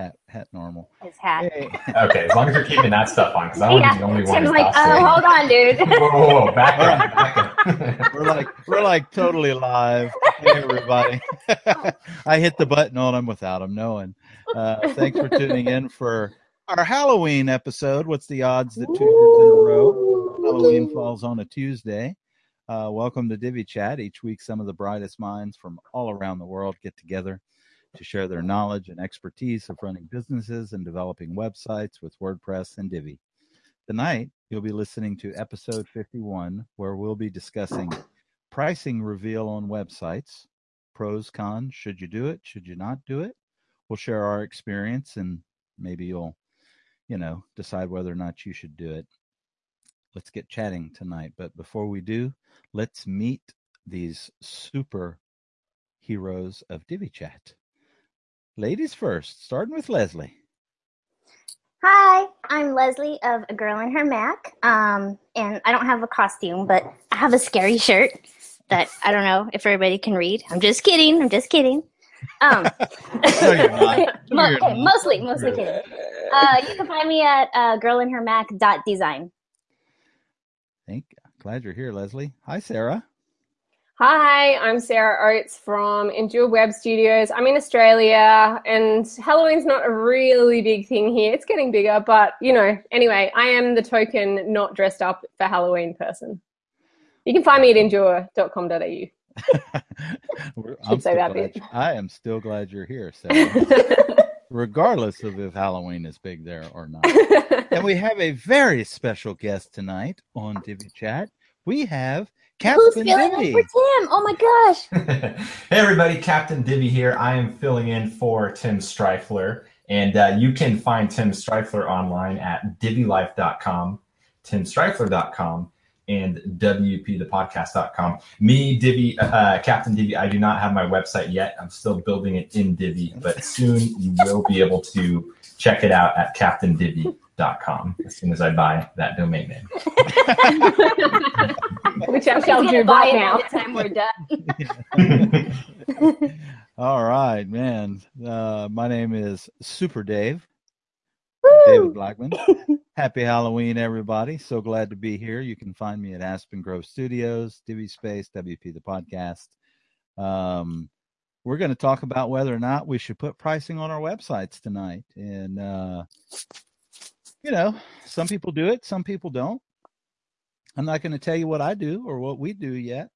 hat hat normal. His hat. Hey. Okay, as long as you're keeping that stuff on, because I want to Yeah. be the only one. Tim's who's like, oh, saying- hold on, dude. Whoa, whoa, whoa, back up, back up. we're like we're like totally live. Hey everybody. I hit the button on them without them knowing. Uh, thanks for tuning in for our Halloween episode. What's the odds that two years in a row Halloween falls on a Tuesday? Uh, welcome to Divi Chat. Each week, some of the brightest minds from all around the world get together to share their knowledge and expertise of running businesses and developing websites with WordPress and Divi. Tonight, you'll be listening to episode 51, where we'll be discussing pricing reveal on websites, pros, cons, should you do it, should you not do it. We'll share our experience and maybe you'll, you know, decide whether or not you should do it. Let's get chatting tonight. But before we do, let's meet these super heroes of Divi Chat. Ladies first, starting with Leslie. Hi, I'm Leslie of A Girl in Her Mac. Um, and I don't have a costume, but I have a scary shirt that I don't know if everybody can read. I'm just kidding. I'm just kidding. Um, No, you're not. No, you're okay, not. mostly, mostly kidding. Uh, you can find me at uh, girlinhermac.design. Thank glad you're here, Leslie. Hi, Sarah. Hi, I'm Sarah Oates from Endure Web Studios. I'm in Australia, and Halloween's not a really big thing here. It's getting bigger, but you know, anyway, I am the token not dressed up for Halloween person. You can find me at endure.com.au. Should say that bit. you- I am still glad you're here, Sarah. regardless of if Halloween is big there or not. and we have a very special guest tonight on Divi Chat. We have Captain filling in for Tim? Oh my gosh. hey everybody, Captain Divi here. I am filling in for Tim Streifler, and uh, you can find Tim Streifler online at divilife.com, timstreifler.com, and wpthepodcast.com. Me, Divi, uh, Captain Divi, I do not have my website yet. I'm still building it in Divi, but soon you will be able to check it out at captaindivi.com as soon as I buy that domain name. Which I He's shall do buy right now. by the time we're done. All right, man. Uh, my name is Super Dave, Woo! David Blackman. Happy Halloween, everybody. So glad to be here. You can find me at Aspen Grove Studios, Divi Space, WP the podcast. Um, we're going to talk about whether or not we should put pricing on our websites tonight. And, uh, you know, some people do it, some people don't. I'm not going to tell you what I do or what we do yet,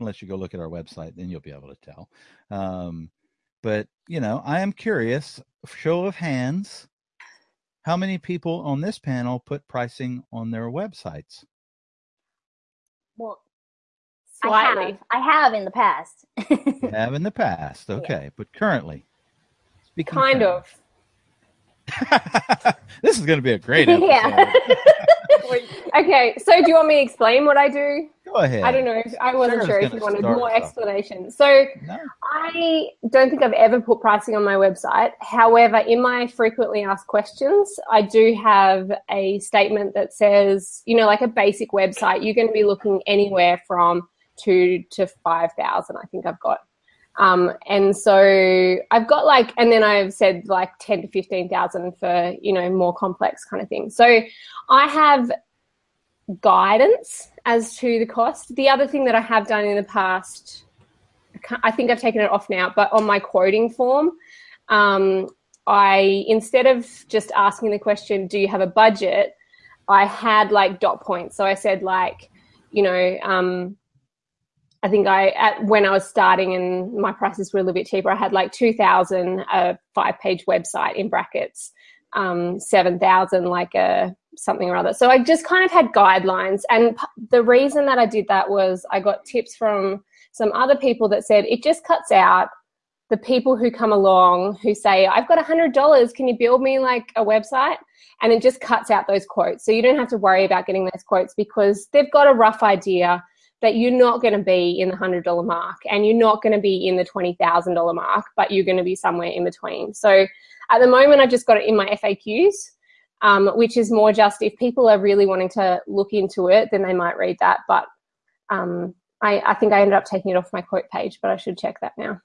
unless you go look at our website, then you'll be able to tell. Um, but, you know, I am curious, show of hands, how many people on this panel put pricing on their websites? Well, I Slightly. have. I have in the past. You have in the past, okay, but currently, speaking Kind of. this is going to be a great episode. Yeah. Okay, so do you want me to explain what I do? Go ahead. I don't know. If, I wasn't Sarah's sure if you wanted more explanation. So No. I don't think I've ever put pricing on my website. However, in my frequently asked questions, I do have a statement that says, you know, like a basic website, you're going to be looking anywhere from two to 5,000, I think I've got. Um, and so I've got like, and then I've said like 10 to 15,000 for, you know, more complex kind of things. So I have guidance as to the cost. The other thing that I have done in the past, I I think I've taken it off now, but on my quoting form, um, I instead of just asking the question, "Do you have a budget?" I had like dot points. So I said like, you know, um, I think I at when I was starting and my prices were a little bit cheaper, I had like two thousand a five page website in brackets, um, seven thousand like a something or other. So I just kind of had guidelines, and the reason that I did that was I got tips from some other people that said it just cuts out the people who come along who say, I've got a hundred dollars, can you build me like a website? And it just cuts out those quotes. So you don't have to worry about getting those quotes because they've got a rough idea that you're not going to be in the hundred dollar mark and you're not going to be in the twenty thousand dollar mark, but you're going to be somewhere in between. So at the moment, I've just got it in my FAQs, um, which is more just if people are really wanting to look into it, then they might read that. But um, I, I think I ended up taking it off my quote page, but I should check that now.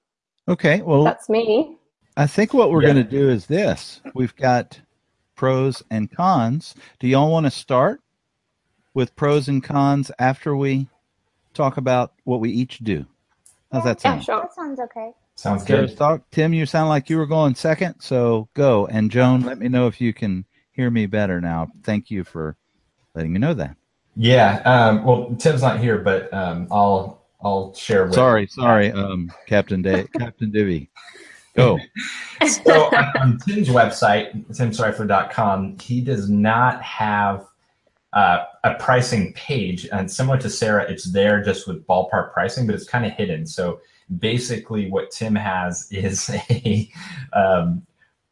Okay, well, That's me. I think what we're Yeah. going to do is this. We've got pros and cons. Do y'all want to start with pros and cons after we talk about what we each do? How's that Yeah, sound? sure. That sounds okay. Sounds Sarah's good. talk. Tim, you sound like you were going second, so go. And Joan, let me know if you can hear me better now. Thank you for letting me know that. Yeah. Um, well, Tim's not here, but um, I'll I'll share. With Sorry, sorry, um, Captain Day, Captain Divi. Go. so on, on Tim's website, timstreifler.com, he does not have uh, a pricing page. And similar to Sarah, it's there just with ballpark pricing, but it's kind of hidden. So basically, what Tim has is a um,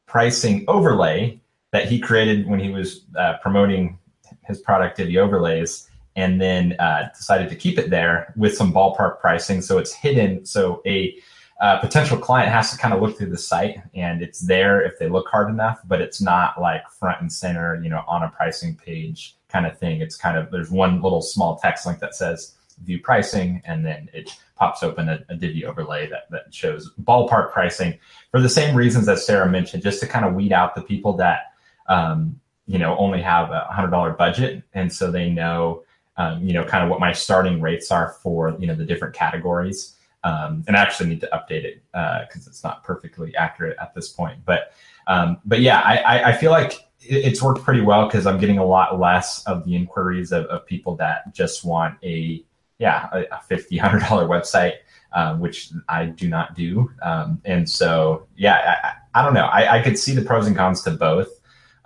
pricing overlay that he created when he was uh, promoting his product, Divi Overlays, and then uh, decided to keep it there with some ballpark pricing. So it's hidden. So a uh, potential client has to kind of look through the site and it's there if they look hard enough, but it's not like front and center, you know, on a pricing page kind of thing. It's kind of, there's one little small text link that says view pricing and then it pops open a, a Divi overlay that, that shows ballpark pricing for the same reasons that Sarah mentioned, just to kind of weed out the people that, um, you know, only have a hundred dollar budget. And so they know, um, you know, kind of what my starting rates are for, you know, the different categories. Um, and I actually need to update it because it's not perfectly accurate at this point. But um, but yeah, I, I, I feel like it's worked pretty well because I'm getting a lot less of the inquiries of, of people that just want a yeah a, a fifty hundred dollar website, um, which I do not do. Um, and so yeah, I, I I don't know. I, I could see the pros and cons to both.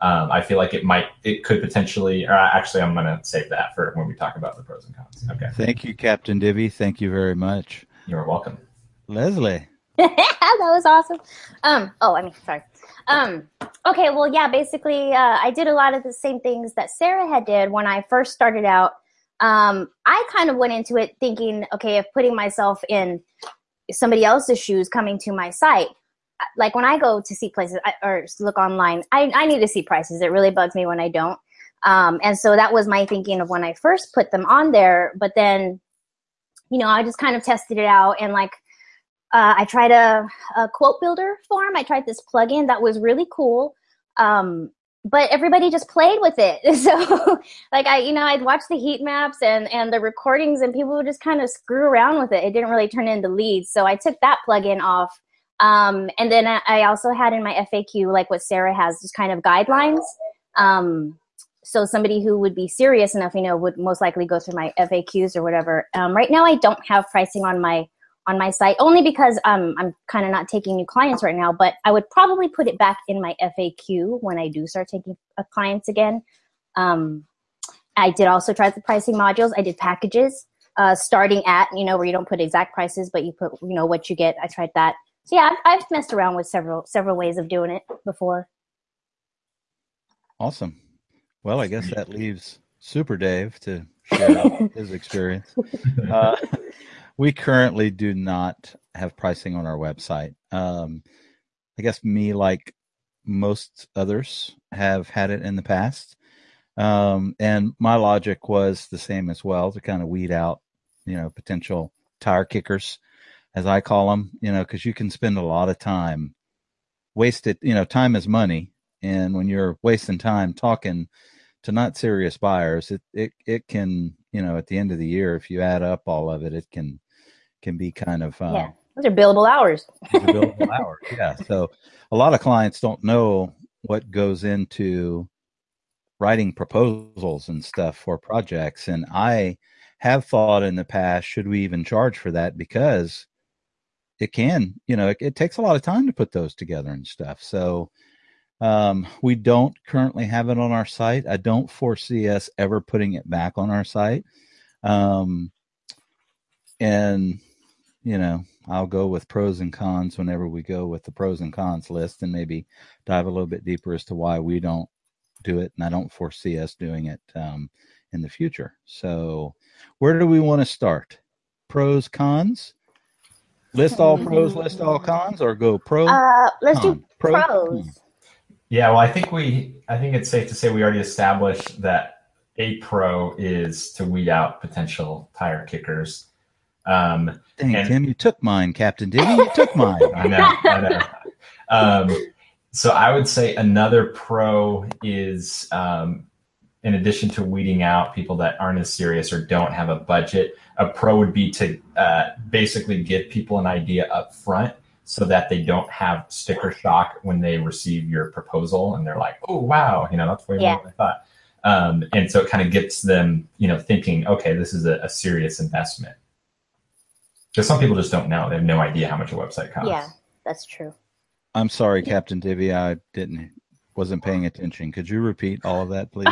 Um, I feel like it might, it could potentially, or actually, I'm going to save that for when we talk about the pros and cons. Okay. Thank you, Captain Divi. Thank you very much. You're welcome. Leslie. that was awesome. Um, oh, I mean, sorry. Um, okay, well, yeah, basically, uh, I did a lot of the same things that Sarah had did when I first started out. Um, I kind of went into it thinking, okay, if putting myself in somebody else's shoes coming to my site, like when I go to see places I, or look online, I, I need to see prices. It really bugs me when I don't. Um, and so that was my thinking of when I first put them on there. But then, you know, I just kind of tested it out and like, uh, I tried a, a quote builder form. I tried this plugin that was really cool. Um, but everybody just played with it. So like I, you know, I'd watch the heat maps and, and the recordings and people would just kind of screw around with it. It didn't really turn into leads. So I took that plugin off. Um, and then I- also had in my FAQ, like what Sarah has, just kind of guidelines. Um, so somebody who would be serious enough, you know, would most likely go through my FAQs or whatever. Um, right now I don't have pricing on my on my site only because um, I'm kind of not taking new clients right now, but I would probably put it back in my FAQ when I do start taking uh, clients again. Um, I did also try the pricing modules. I did packages uh, starting at, you know, where you don't put exact prices, but you put, you know, what you get. I tried that. So yeah, I've, I've messed around with several several ways of doing it before. Awesome. Well, I guess that leaves Super Dave to share his experience. Uh, we currently do not have pricing on our website. Um, I guess me, like most others, have had it in the past. Um, and my logic was the same as well to kind of weed out, you know, potential tire kickers, as I call them, you know, because you can spend a lot of time wasted, you know, time is money. And when you're wasting time talking to not serious buyers, it, it, it can, you know, at the end of the year, if you add up all of it, it can, can be kind of, uh, yeah, those are billable hours. are billable hours. Yeah. So a lot of clients don't know what goes into writing proposals and stuff for projects. And I have thought in the past, should we even charge for that? Because it can, you know, it, it takes a lot of time to put those together and stuff. So um, we don't currently have it on our site. I don't foresee us ever putting it back on our site. Um, and you know, I'll go with pros and cons whenever we go with the pros and cons list and maybe dive a little bit deeper as to why we don't do it. And I don't foresee us doing it um, in the future. So, where do we want to start? Pros, cons? List all pros, list all cons, or go pro? Uh, let's do con? Pro, pros. con. Yeah, well, I think we, I think it's safe to say we already established that a pro is to weed out potential tire kickers. Um, Dang, And- Tim, you took mine, Captain Diddy. You took mine. I know, I know. Um, so I would say another pro is, um, in addition to weeding out people that aren't as serious or don't have a budget, a pro would be to uh, basically give people an idea up front so that they don't have sticker shock when they receive your proposal and they're like, oh, wow, you know, that's way Yeah. more than I thought. Um, and so it kind of gets them, you know, thinking, okay, this is a, a serious investment. Because some people just don't know. They have no idea how much a website costs. Yeah, that's true. I'm sorry, Captain Divi. I didn't wasn't paying attention. Could you repeat all of that, please?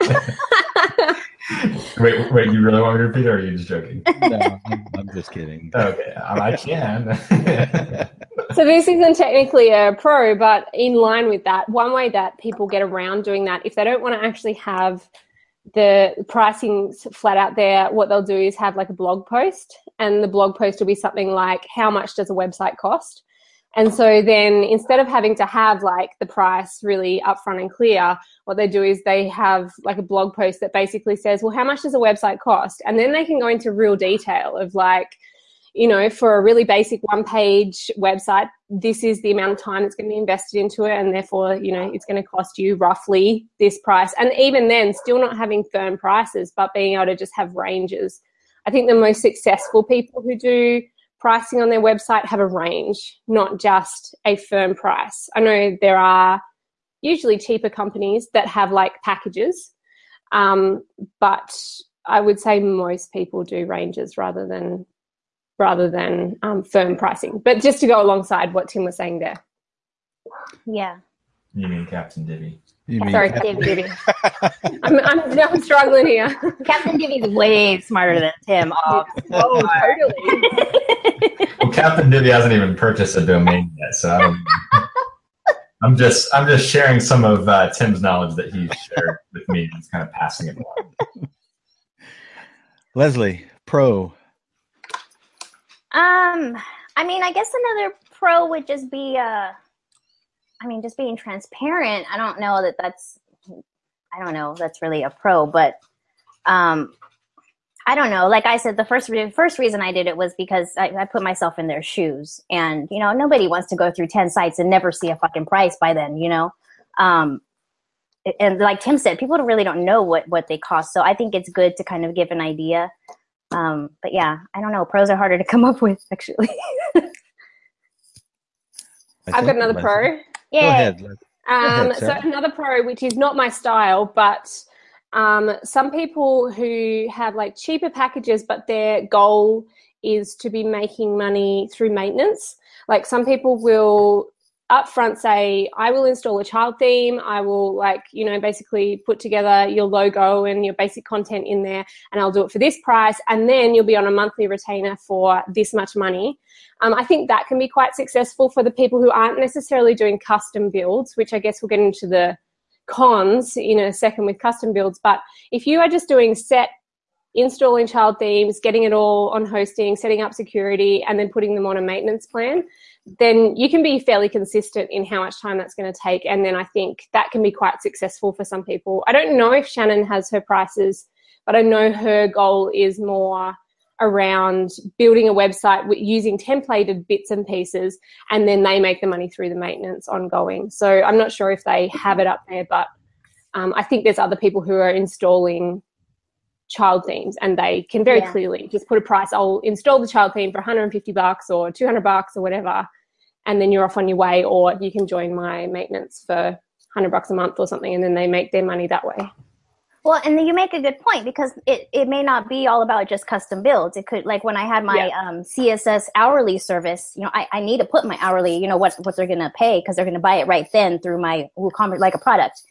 Wait, wait, you really want me to repeat, or are you just joking? no, I'm, I'm just kidding. Okay, I can. So this isn't technically a pro, but in line with that, one way that people get around doing that, if they don't want to actually have the pricing flat out there, what they'll do is have like a blog post, and the blog post will be something like, "How much does a website cost?" And so then instead of having to have like the price really upfront and clear, what they do is they have like a blog post that basically says, well, how much does a website cost? And then they can go into real detail of like, you know, for a really basic one page website, this is the amount of time that's going to be invested into it. And therefore, you know, it's going to cost you roughly this price. And even then, still not having firm prices, but being able to just have ranges. I think the most successful people who do pricing on their website have a range, not just a firm price. I know there are usually cheaper companies that have like packages, um, but I would say most people do ranges rather than rather than um, firm pricing. But just to go alongside what Tim was saying there. Yeah. you mean Captain Divi? You mean Sorry, Captain- Divi. Divi. I'm, I'm, I'm struggling here. Captain Divi's way smarter than Tim. Oh, Oh, totally. Well, Captain Divi hasn't even purchased a domain yet, so I don't, I'm just I'm just sharing some of uh, Tim's knowledge that he's shared with me. He's kind of passing it along. Leslie, pro. Um, I mean, I guess another pro would just be, uh, I mean, just being transparent. I don't know that that's, I don't know, that's really a pro, but, um, I don't know. Like I said, the first re- first reason I did it was because I, I put myself in their shoes, and you know, nobody wants to go through ten sites and never see a fucking price by then, you know. Um, and like Tim said, people really don't know what what they cost, so I think it's good to kind of give an idea. Um, but yeah, I don't know. Pros are harder to come up with, actually. I I've got another Leslie. pro. Go yeah. ahead. Um, so another pro, which is not my style, but um, some people who have like cheaper packages, but their goal is to be making money through maintenance. Like some people will upfront say, I will install a child theme. I will like, you know, basically put together your logo and your basic content in there and I'll do it for this price. And then you'll be on a monthly retainer for this much money. Um, I think that can be quite successful for the people who aren't necessarily doing custom builds, which I guess we'll get into the cons in a second with custom builds. But if you are just doing set, installing child themes, getting it all on hosting, setting up security, and then putting them on a maintenance plan, then you can be fairly consistent in how much time that's going to take. And then I think that can be quite successful for some people. I don't know if Shannon has her prices, but I know her goal is more around building a website using templated bits and pieces and then they make the money through the maintenance ongoing so i'm not sure if they have it up there but um, i think there's other people who are installing child themes and they can very Yeah. clearly just put a price i'll install the child theme for 150 bucks or 200 bucks or whatever and then you're off on your way or you can join my maintenance for 100 bucks a month or something and then they make their money that way Well, and you make a good point because it, it may not be all about just custom builds. It could, like when I had my Yeah. um, CSS hourly service, you know, I, I need to put my hourly, you know, what, what they're going to pay because they're going to buy it right then through my WooCommerce, like a product.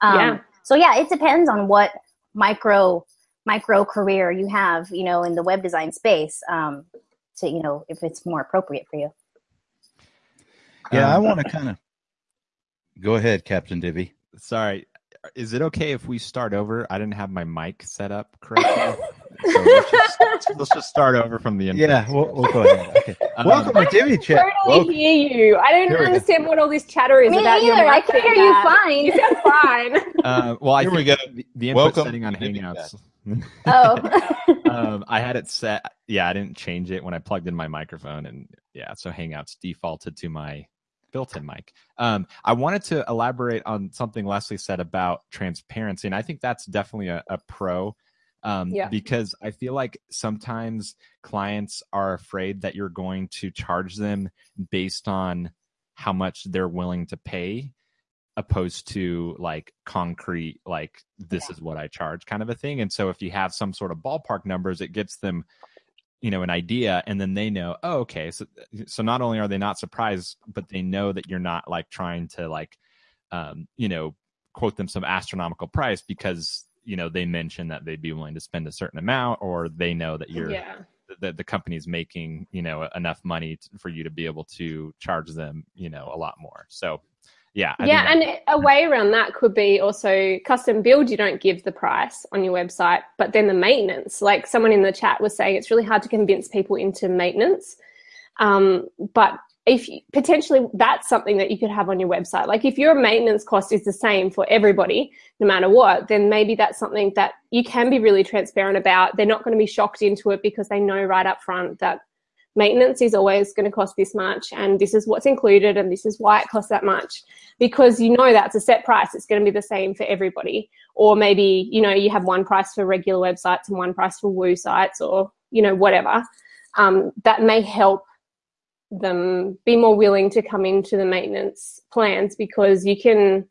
Um, Yeah. So yeah, it depends on what micro, micro career you have, you know, in the web design space um, to, you know, if it's more appropriate for you. Yeah, I Um, want to kind of go ahead, Captain Divi. Sorry. Is it okay if we start over? I didn't have my mic set up correctly. so let's just, let's just start over from the intro. Yeah, we'll, we'll go ahead. Okay. Um, Welcome to Divi Chat. totally Welcome. hear you i don't Here go. understand what all this chatter is Me about your either. I can hear you fine. you sound fine Uh, well, I Here we go. The, the input Welcome setting on to Divi Hangouts. Oh. um, I had it set. Yeah, I didn't change it when I plugged in my microphone, and yeah, so Hangouts defaulted to my built-in mic. Um, I wanted to elaborate on something Leslie said about transparency, and I think that's definitely a, a pro. Um, Yeah. because I feel like sometimes clients are afraid that you're going to charge them based on how much they're willing to pay opposed to like concrete like this is what i charge kind of a thing. And so if you have some sort of ballpark numbers it gets them you know an idea and then they know oh okay so so not only are they not surprised but they know that you're not like trying to like um you know quote them some astronomical price because you know they mentioned that they'd be willing to spend a certain amount or they know that you're Yeah. that the company's making you know enough money t- for you to be able to charge them you know a lot more. So yeah I yeah, and a way around that could be also custom build. You don't give the price on your website, but then the maintenance. Like someone in the chat was saying, it's really hard to convince people into maintenance. Um, but if you, potentially that's something that you could have on your website. Like if your maintenance cost is the same for everybody, no matter what, then maybe that's something that you can be really transparent about. They're not going to be shocked into it because they know right up front that maintenance is always going to cost this much and this is what's included and this is why it costs that much because you know that's a set price it's going to be the same for everybody. Or maybe you know you have one price for regular websites and one price for woo sites or you know whatever. Um, that may help them be more willing to come into the maintenance plans because you can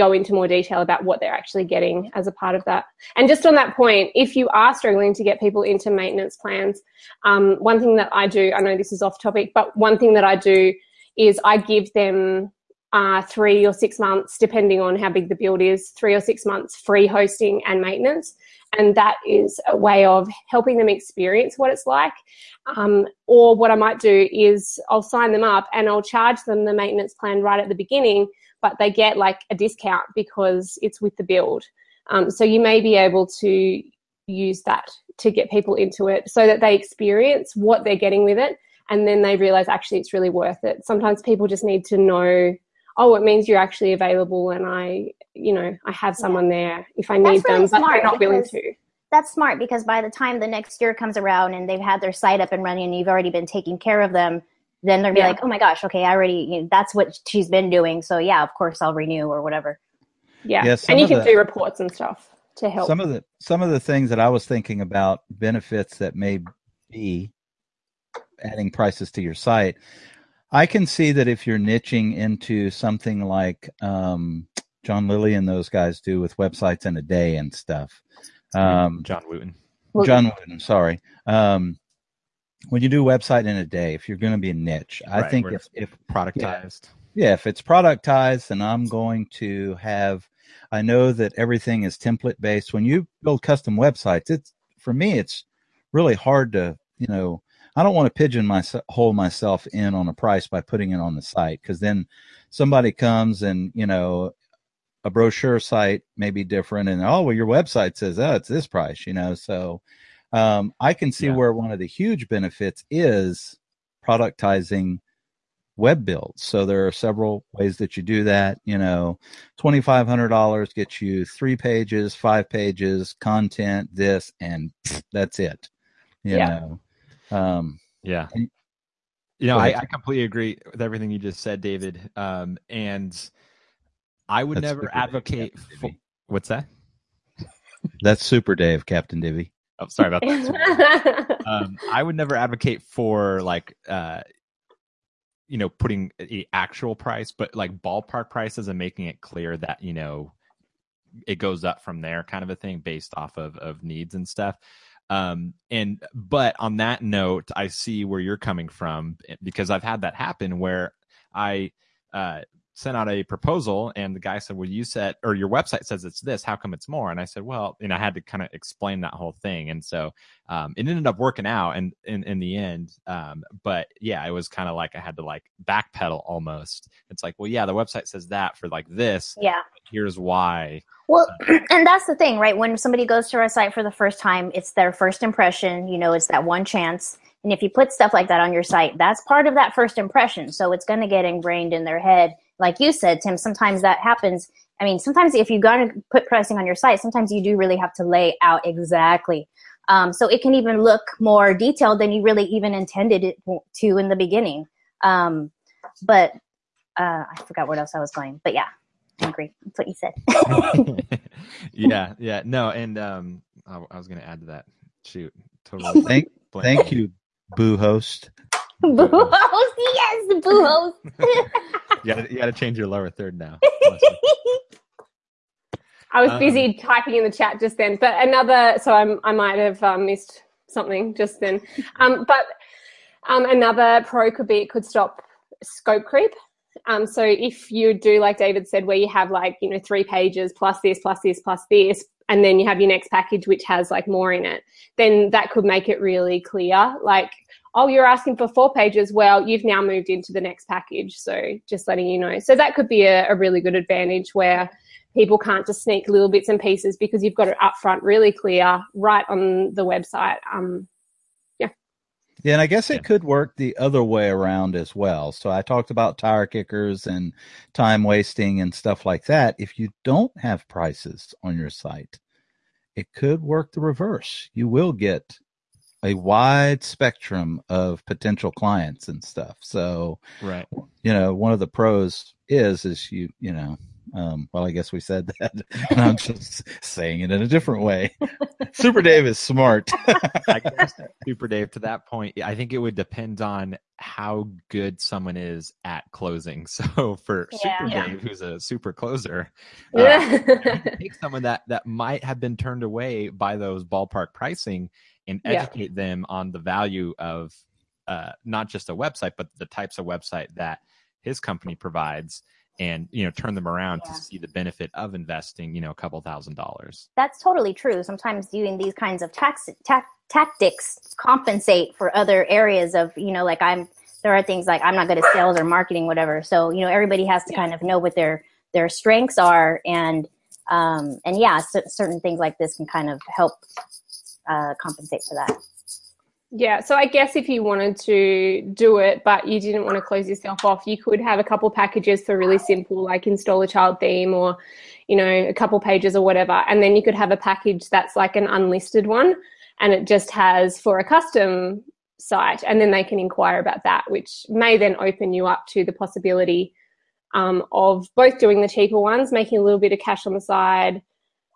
go into more detail about what they're actually getting as a part of that. And just on that point, if you are struggling to get people into maintenance plans, um, one thing that I do, I know this is off topic, but one thing that I do is I give them uh, three or six months, depending on how big the build is, three or six months free hosting and maintenance. And that is a way of helping them experience what it's like. Um, or what I might do is I'll sign them up and I'll charge them the maintenance plan right at the beginning, but they get like a discount because it's with the build. Um, so you may be able to use that to get people into it so that they experience what they're getting with it and then they realize actually it's really worth it. Sometimes people just need to know, oh, it means you're actually available and I, you know, I have someone there if I need really them, but they're not willing to. That's smart because by the time the next year comes around and they've had their site up and running and you've already been taking care of them, then they'll be Yeah. like, oh my gosh, okay, I already, you know, that's what she's been doing. So yeah, of course I'll renew or whatever. Yeah. Yeah, and you can the- do reports and stuff to help. Some of the some of the things that I was thinking about benefits that may be adding prices to your site. I can see that if you're niching into something like um, John Lilly and those guys do with websites in a day and stuff. Um, john wooten John Wooten, sorry. Um, when you do a website in a day, if you're going to be a niche, I Right, think if, if productized yeah, if it's productized, then I'm going to have. I know that everything is template based. When you build custom websites, it's for me, it's really hard to, you know, I don't want to pigeon myself, myself in on a price by putting it on the site because then somebody comes and you know, a brochure site may be different, and oh, well, your website says, oh, it's this price, you know. So um, I can see Yeah. where one of the huge benefits is productizing web builds. So there are several ways that you do that. You know, twenty five hundred dollars gets you three pages, five pages, content, this, and that's it. You Yeah. know, um, Yeah. And- You know, I. I completely agree with everything you just said, David. Um, and I would That's never advocate for what's that? that's super, Dave, Captain Divi. Oh, sorry about that. um, I would never advocate for like uh, you know putting a actual price, but like ballpark prices and making it clear that you know it goes up from there, kind of a thing, based off of of needs and stuff. Um, and but on that note, I see where you're coming from eh, because I've had that happen where I uh, sent out a proposal and the guy said, "Well, you said or your website says it's this. How come it's more?" And I said, "Well," and I had to kind of explain that whole thing. And so um, it ended up working out and in, in the end. Um, but yeah, it was kind of like I had to like backpedal almost. It's like, well, yeah, the website says that for like this. Yeah. Here's why. Well, and that's the thing, right? When somebody goes to our site for the first time, it's their first impression. You know, it's that one chance. And if you put stuff like that on your site, that's part of that first impression. So it's going to get ingrained in their head. Like you said, Tim, sometimes that happens. I mean, sometimes if you're going to put pricing on your site, sometimes you do really have to lay out exactly. Um, so it can even look more detailed than you really even intended it to in the beginning. Um, but uh, I forgot what else I was going, but yeah, I agree. That's what you said. yeah, yeah, no, and um, I, I was going to add to that. Shoot, totally. Thank, thank you, boo host. boo host, yes, boo host. you got you to change your lower third now. I was busy um, typing in the chat just then, but another. So I'm, I might have um, missed something just then. Um, but um, another pro could be it could stop scope creep. Um, so if you do, like David said, where you have like, you know, three pages plus this, plus this, plus this, and then you have your next package which has like more in it, then that could make it really clear. Like, oh, you're asking for four pages. Well, you've now moved into the next package. So just letting you know. So that could be a, a really good advantage where people can't just sneak little bits and pieces because you've got it up front really clear right on the website. Um, yeah, and I guess it yeah. could work the other way around as well. So I talked about tire kickers and time wasting and stuff like that. If you don't have prices on your site, it could work the reverse. You will get a wide spectrum of potential clients and stuff. So, right. You know, one of the pros is is you, you know, um, well, I guess we said that, and I'm just saying it in a different way. Super Dave is smart. I guess Super Dave, to that point, I think it would depend on how good someone is at closing. So for yeah, Super yeah. Dave, who's a super closer, uh, take someone that that might have been turned away by those ballpark pricing and educate yeah. them on the value of uh, not just a website, but the types of website that his company provides and you know turn them around yeah. to see the benefit of investing you know a couple thousand dollars that's totally true sometimes doing these kinds of tax, ta- tactics compensate for other areas of you know like i'm there are things like i'm not good at sales or marketing whatever so you know everybody has to kind of know what their their strengths are and um and yeah c- certain things like this can kind of help uh, compensate for that yeah, so I guess if you wanted to do it, but you didn't want to close yourself off, you could have a couple packages for really simple, like install a child theme or, you know, a couple pages or whatever. And then you could have a package that's like an unlisted one and it just has for a custom site. And then they can inquire about that, which may then open you up to the possibility um, of both doing the cheaper ones, making a little bit of cash on the side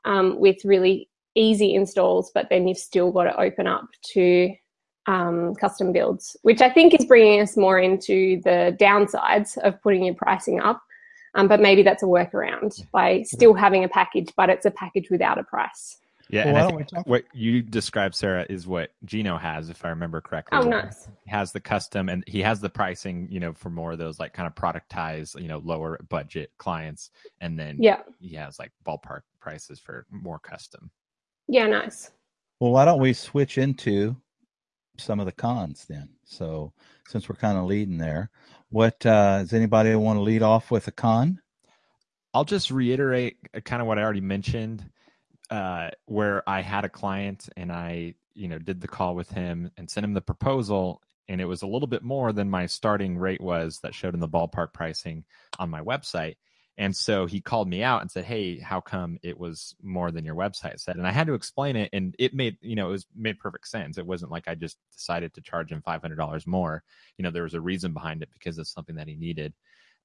um, with really easy installs, but then you've still got to open up to um, custom builds, which I think is bringing us more into the downsides of putting your pricing up. Um, but maybe that's a workaround by still having a package, but it's a package without a price. Yeah, well, and I think what you described, Sarah, is what Gino has, if I remember correctly. Oh, nice. He has the custom, and he has the pricing, you know, for more of those like kind of productized, you know, lower budget clients, and then yeah, he has like ballpark prices for more custom. Yeah, nice. Well, why don't we switch into some of the cons then. So since we're kind of leading there, what uh, does anybody want to lead off with a con? I'll just reiterate uh, kind of what I already mentioned, uh, where I had a client and I, you know, did the call with him and sent him the proposal, and it was a little bit more than my starting rate was that showed in the ballpark pricing on my website. And so he called me out and said, Hey, how come it was more than your website said? And I had to explain it and it made, you know, it was made perfect sense. It wasn't like I just decided to charge him $500 more. You know, there was a reason behind it because it's something that he needed.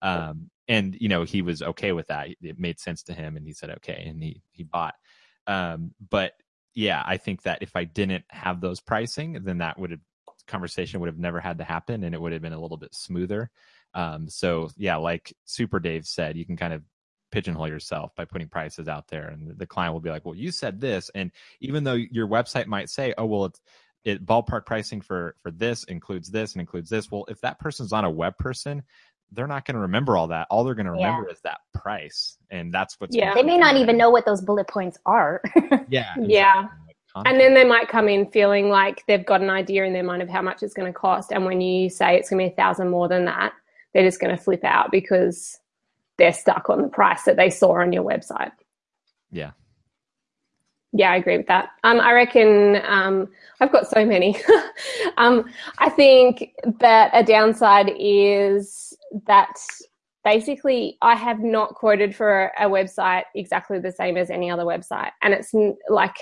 Um, and you know, he was okay with that. It made sense to him and he said, okay. And he, he bought. Um, but yeah, I think that if I didn't have those pricing, then that would have conversation would have never had to happen and it would have been a little bit smoother. Um, so yeah, like Super Dave said, you can kind of pigeonhole yourself by putting prices out there, and the client will be like, "Well, you said this," and even though your website might say, "Oh, well, it's it ballpark pricing for for this includes this and includes this," well, if that person's not a web person, they're not going to remember all that. All they're going to remember yeah. is that price, and that's what's yeah. They may not even know what those bullet points are. yeah, exactly. yeah. And then they might come in feeling like they've got an idea in their mind of how much it's going to cost, and when you say it's going to be a thousand more than that, they're just going to flip out because they're stuck on the price that they saw on your website. Yeah. Yeah, I agree with that. Um, I reckon um, I've got so many. um, I think that a downside is that basically I have not quoted for a website exactly the same as any other website, and it's like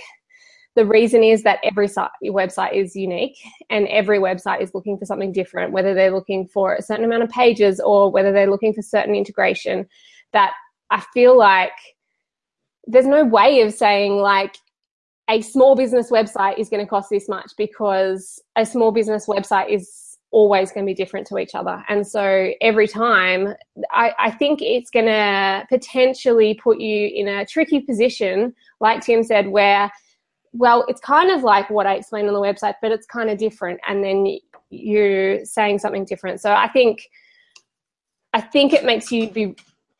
the reason is that every site, website is unique and every website is looking for something different, whether they're looking for a certain amount of pages or whether they're looking for certain integration. That I feel like there's no way of saying like a small business website is going to cost this much because a small business website is always going to be different to each other. And so every time, I, I think it's going to potentially put you in a tricky position, like Tim said, where, well, it's kind of like what I explained on the website, but it's kind of different. And then you're saying something different. So I think, I think it makes you be,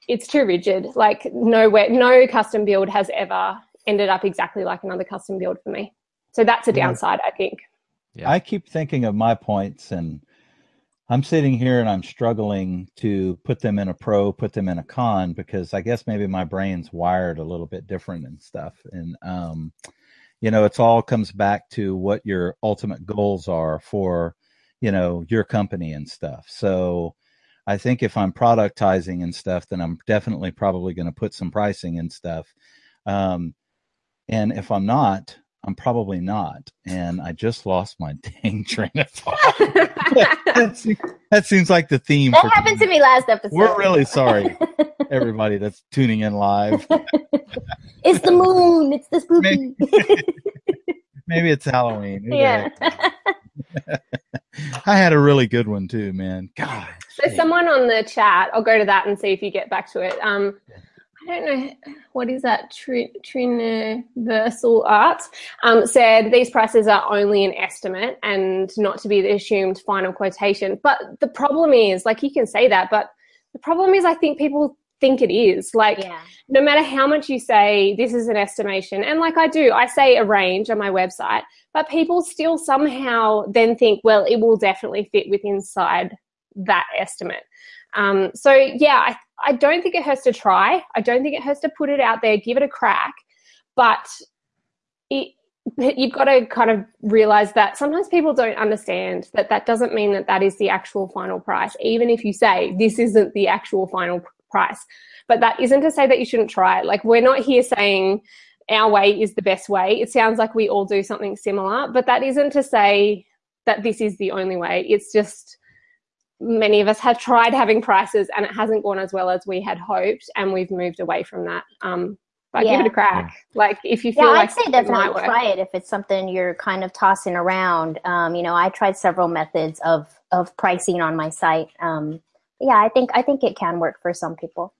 it's too rigid. Like nowhere, no custom build has ever ended up exactly like another custom build for me. So that's a downside, I think. Yeah. I keep thinking of my points and I'm sitting here and I'm struggling to put them in a pro, put them in a con because I guess maybe my brain's wired a little bit different and stuff. And, um, you know, it's all comes back to what your ultimate goals are for, you know, your company and stuff. So I think if I'm productizing and stuff, then I'm definitely probably going to put some pricing and stuff. Um, and if I'm not, I'm probably not. And I just lost my dang train of thought. that, seems, that, seems, like the theme. That happened to me last episode. We're really sorry, everybody that's tuning in live. it's the moon. It's the spooky. Maybe, maybe it's Halloween. yeah. I had a really good one too, man. God. There's someone on the chat. I'll go to that and see if you get back to it. Um, I don't know what is that Triniversal Art um, said these prices are only an estimate and not to be the assumed final quotation. But the problem is, like you can say that, but the problem is, I think people think it is. Like yeah. no matter how much you say this is an estimation, and like I do, I say a range on my website, but people still somehow then think, well, it will definitely fit within inside that estimate. Um, so yeah, I, I don't think it hurts to try. I don't think it hurts to put it out there, give it a crack, but it, you've got to kind of realize that sometimes people don't understand that that doesn't mean that that is the actual final price, even if you say this isn't the actual final price. But that isn't to say that you shouldn't try. Like, we're not here saying our way is the best way. It sounds like we all do something similar, but that isn't to say that this is the only way. It's just many of us have tried having prices and it hasn't gone as well as we had hoped and we've moved away from that. Um but yeah. give it a crack. Like if you feel yeah, like i'd say definitely try it if it's something you're kind of tossing around. Um you know i tried several methods of of pricing on my site. Um yeah i think i think it can work for some people.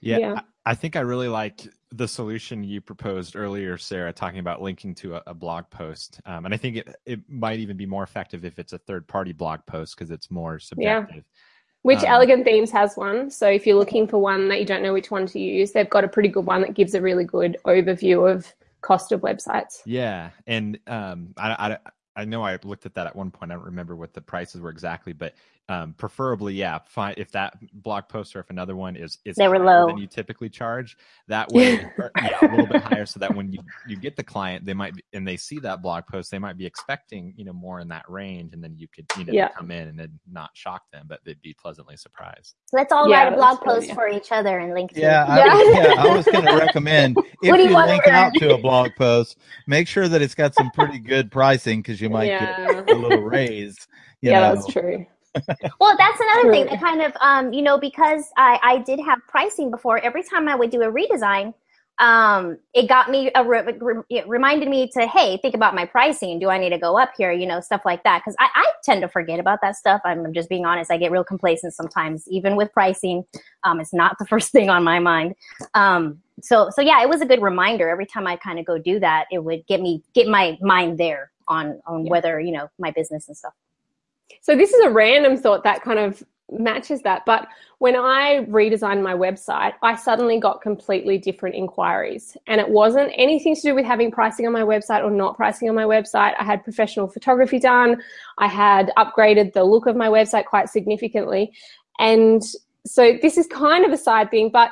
Yeah, yeah. I think I really liked the solution you proposed earlier, Sarah, talking about linking to a, a blog post. Um, and I think it, it might even be more effective if it's a third party blog post because it's more subjective. Yeah. Which um, Elegant Themes has one. So if you're looking for one that you don't know which one to use, they've got a pretty good one that gives a really good overview of cost of websites. Yeah. And um, I, I, I know I looked at that at one point. I don't remember what the prices were exactly, but um, preferably, yeah, fine. If that blog post or if another one is is they were low than you typically charge, that way, or, yeah, a little bit higher, so that when you you get the client, they might be, and they see that blog post, they might be expecting you know more in that range, and then you could you know yeah. come in and then not shock them, but they'd be pleasantly surprised. Let's all yeah, write a blog post good, for each other and link to. Yeah, I, yeah. I was going to recommend if you, you link out to a blog post, make sure that it's got some pretty good pricing because you might get a little raise. yeah, know. that's true well, that's another thing that kind of, um, you know, because I, I did have pricing before, every time I would do a redesign, um, it got me, a re- it reminded me to, hey, think about my pricing. Do I need to go up here? You know, stuff like that. Cause I, I tend to forget about that stuff. I'm just being honest. I get real complacent sometimes, even with pricing. Um, it's not the first thing on my mind. Um, so, so yeah, it was a good reminder. Every time I kind of go do that, it would get me, get my mind there on, on yeah. whether, you know, my business and stuff. So this is a random thought that kind of matches that. But when I redesigned my website, I suddenly got completely different inquiries. And it wasn't anything to do with having pricing on my website or not pricing on my website. I had professional photography done. I had upgraded the look of my website quite significantly. And so this is kind of a side thing, but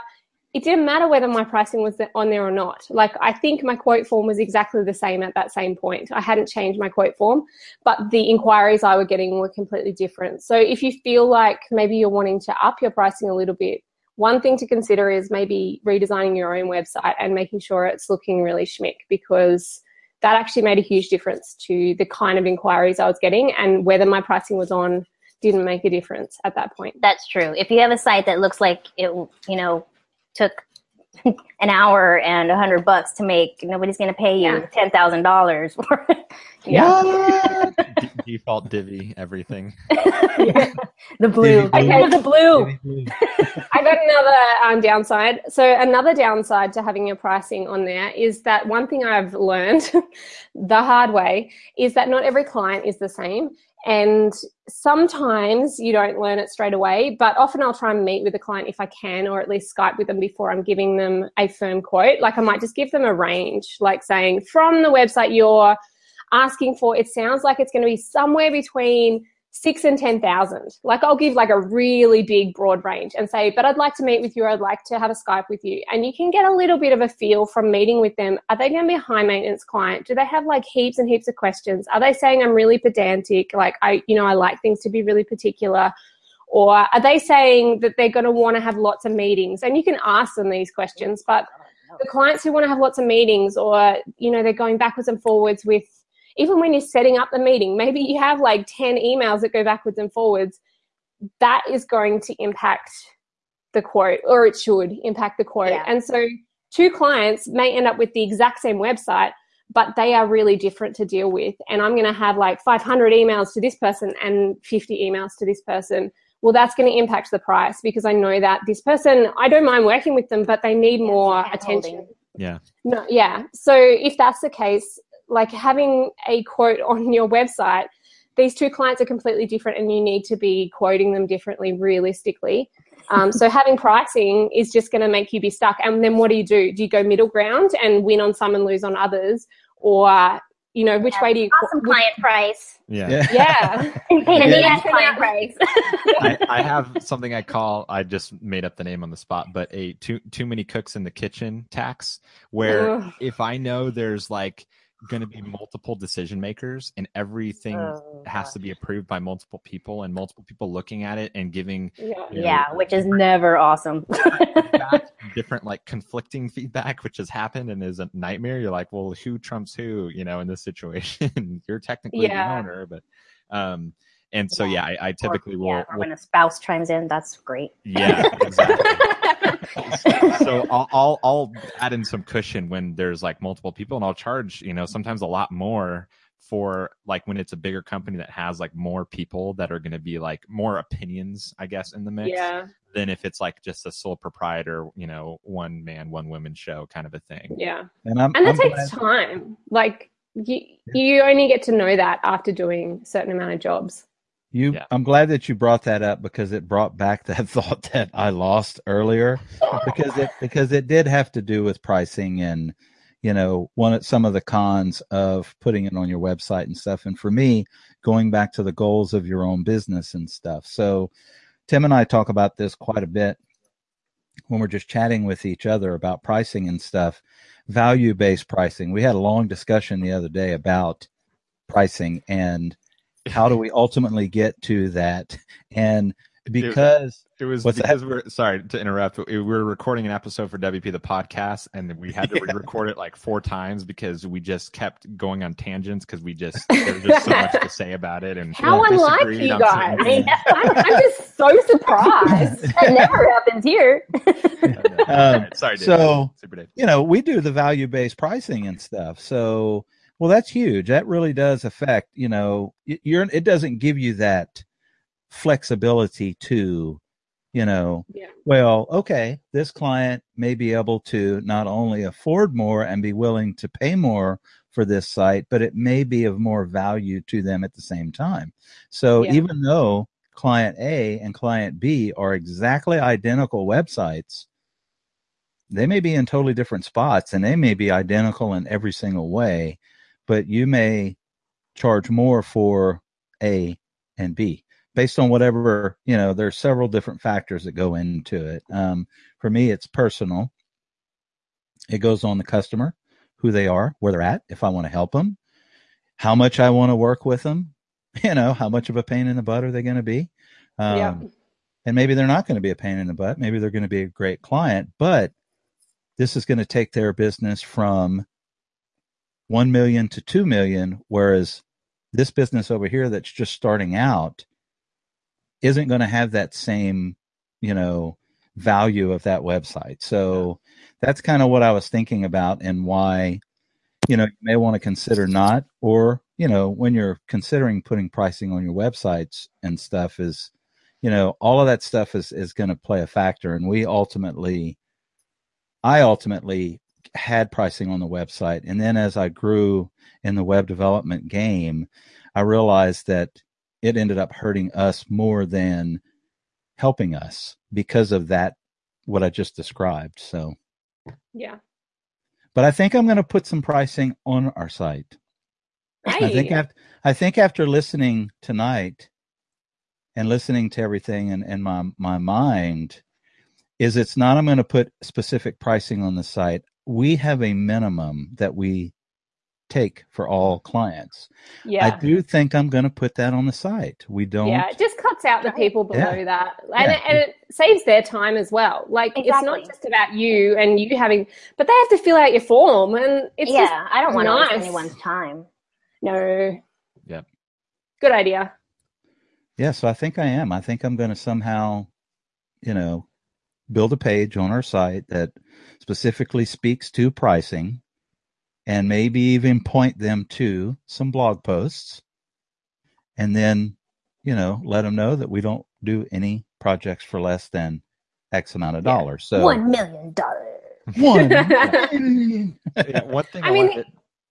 it didn't matter whether my pricing was on there or not. Like I think my quote form was exactly the same at that same point. I hadn't changed my quote form, but the inquiries I were getting were completely different. So if you feel like maybe you're wanting to up your pricing a little bit, one thing to consider is maybe redesigning your own website and making sure it's looking really schmick because that actually made a huge difference to the kind of inquiries I was getting and whether my pricing was on didn't make a difference at that point. That's true. If you have a site that looks like it, you know, took an hour and a hundred bucks to make, nobody's going to pay you Yeah. ten thousand dollars. Yeah. D- default divi everything. The blue. Divi I blue. have the blue. I got another um, downside. So another downside to having your pricing on there is that one thing I've learned the hard way is that not every client is the same. And sometimes you don't learn it straight away, but often I'll try and meet with the client if I can, or at least Skype with them before I'm giving them a firm quote. Like I might just give them a range, like saying from the website you're asking for, it sounds like it's going to be somewhere between six and 10,000. Like I'll give like a really big broad range and say, but I'd like to meet with you. I'd like to have a Skype with you. And you can get a little bit of a feel from meeting with them. Are they going to be a high maintenance client? Do they have like heaps and heaps of questions? Are they saying I'm really pedantic? Like I, you know, I like things to be really particular. Or are they saying that they're going to want to have lots of meetings? And you can ask them these questions, but the clients who want to have lots of meetings or, you know, they're going backwards and forwards with even when you're setting up the meeting, maybe you have like 10 emails that go backwards and forwards, that is going to impact the quote, or it should impact the quote. Yeah. And so, two clients may end up with the exact same website, but they are really different to deal with. And I'm going to have like 500 emails to this person and 50 emails to this person. Well, that's going to impact the price because I know that this person, I don't mind working with them, but they need more attention. Yeah. No, yeah. So if that's the case, like having a quote on your website, these two clients are completely different and you need to be quoting them differently realistically. Um, so having pricing is just going to make you be stuck. And then what do you do? Do you go middle ground and win on some and lose on others? Or, you know, which way do you? Awesome client price. Yeah. Yeah. Yeah. And pay a Yeah. client price. I, I have something I call I just made up the name on the spot, but a too too many cooks in the kitchen tax, where Ugh. if I know there's like going to be multiple decision makers and everything Oh, has to be approved by multiple people and multiple people looking at it and giving yeah. you know, yeah, which is never awesome. feedback, different like conflicting feedback, which has happened and is a nightmare. You're like, well, who trumps who, you know, in this situation? You're technically Yeah. the owner, but um, and so yeah, I, I typically or, will, yeah, or will when a spouse chimes in, that's great. yeah, exactly. so I'll, I'll I'll add in some cushion when there's like multiple people, and I'll charge you know sometimes a lot more for like when it's a bigger company that has like more people that are going to be like more opinions, I guess, in the mix Yeah. than if it's like just a sole proprietor, you know, one man, one woman show kind of a thing. Yeah. And I'm, And I'm that takes glad- time. Like you, you only get to know that after doing a certain amount of jobs. You, Yeah. I'm glad that you brought that up because it brought back that thought that I lost earlier because it because it did have to do with pricing and you know one of some of the cons of putting it on your website and stuff and for me going back to the goals of your own business and stuff. So Tim and I talk about this quite a bit when we're just chatting with each other about pricing and stuff. Value based pricing. We had a long discussion the other day about pricing and how do we ultimately get to that and because It was What's that? we're sorry to interrupt. but We were recording an episode for WP the podcast, and we had to Yeah. re-record it like four times because we just kept going on tangents because we just there's just so much to say about it. And How we unlike you guys. certain things. I'm, I'm just so surprised. that never happens here. Um, sorry, Dave. so- super Dave. you know we do the value based pricing and stuff so well that's huge that really does affect you know you're it doesn't give you that flexibility to you know Yeah. well okay this client may be able to not only afford more and be willing to pay more for this site but it may be of more value to them at the same time so Yeah. even though client a and client b are exactly identical websites they may be in totally different spots and they may be identical in every single way, but you may charge more for A and B based on whatever, you know, there's several different factors that go into it. Um, for me, it's personal. It goes on the customer, who they are, where they're at, if I want to help them, how much I want to work with them, you know, how much of a pain in the butt are they going to be? Um, Yeah. and maybe they're not going to be a pain in the butt. Maybe they're going to be a great client, but this is going to take their business from 1 million to 2 million whereas this business over here that's just starting out isn't going to have that same you know value of that website. So that's kind of what i was thinking about and why you know you may want to consider not or you know when you're considering putting pricing on your websites and stuff is you know all of that stuff is is going to play a factor. And we ultimately i ultimately had pricing on the website and then as i grew in the web development game i realized that it ended up hurting us more than helping us because of that what i just described so Yeah. but i think i'm going to put some pricing on our site I think after, I think after listening tonight and listening to everything in, in my my mind is it's not I'm going to put specific pricing on the site. We have a minimum that we take for all clients. yeah. I do think I'm going to put that on the site. We don't Yeah, it just cuts out the people below Yeah. that, and, Yeah. it, and it saves their time as well. Like it's not just about you and you having, but they have to fill out your form, and it's yeah, just I don't want to nice. waste anyone's time. no. Yep. Good idea. Yeah, so I think I am. I think I'm going to somehow, you know, build a page on our site that specifically speaks to pricing and maybe even point them to some blog posts and then, you know, let them know that we don't do any projects for less than X amount of Yeah. dollars. So One million dollars. one million. Yeah, one thing I I, mean- wanted.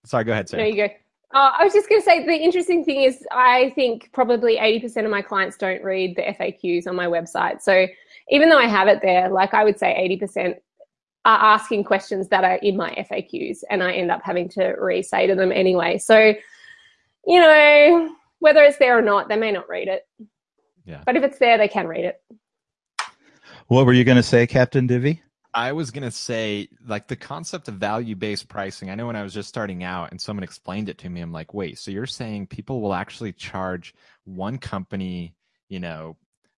Sorry, go ahead, There Sarah. you go. Uh, I was just going to say the interesting thing is I think probably 80% of my clients don't read the FAQs on my website. So even though I have it there, like I would say 80% are asking questions that are in my FAQs and I end up having to re-say to them anyway. So, you know, whether it's there or not, they may not read it. Yeah. But if it's there, they can read it. What were you going to say, Captain Divi? I was gonna say, like the concept of value-based pricing. I know when I was just starting out, and someone explained it to me, I'm like, wait, so you're saying people will actually charge one company, you know,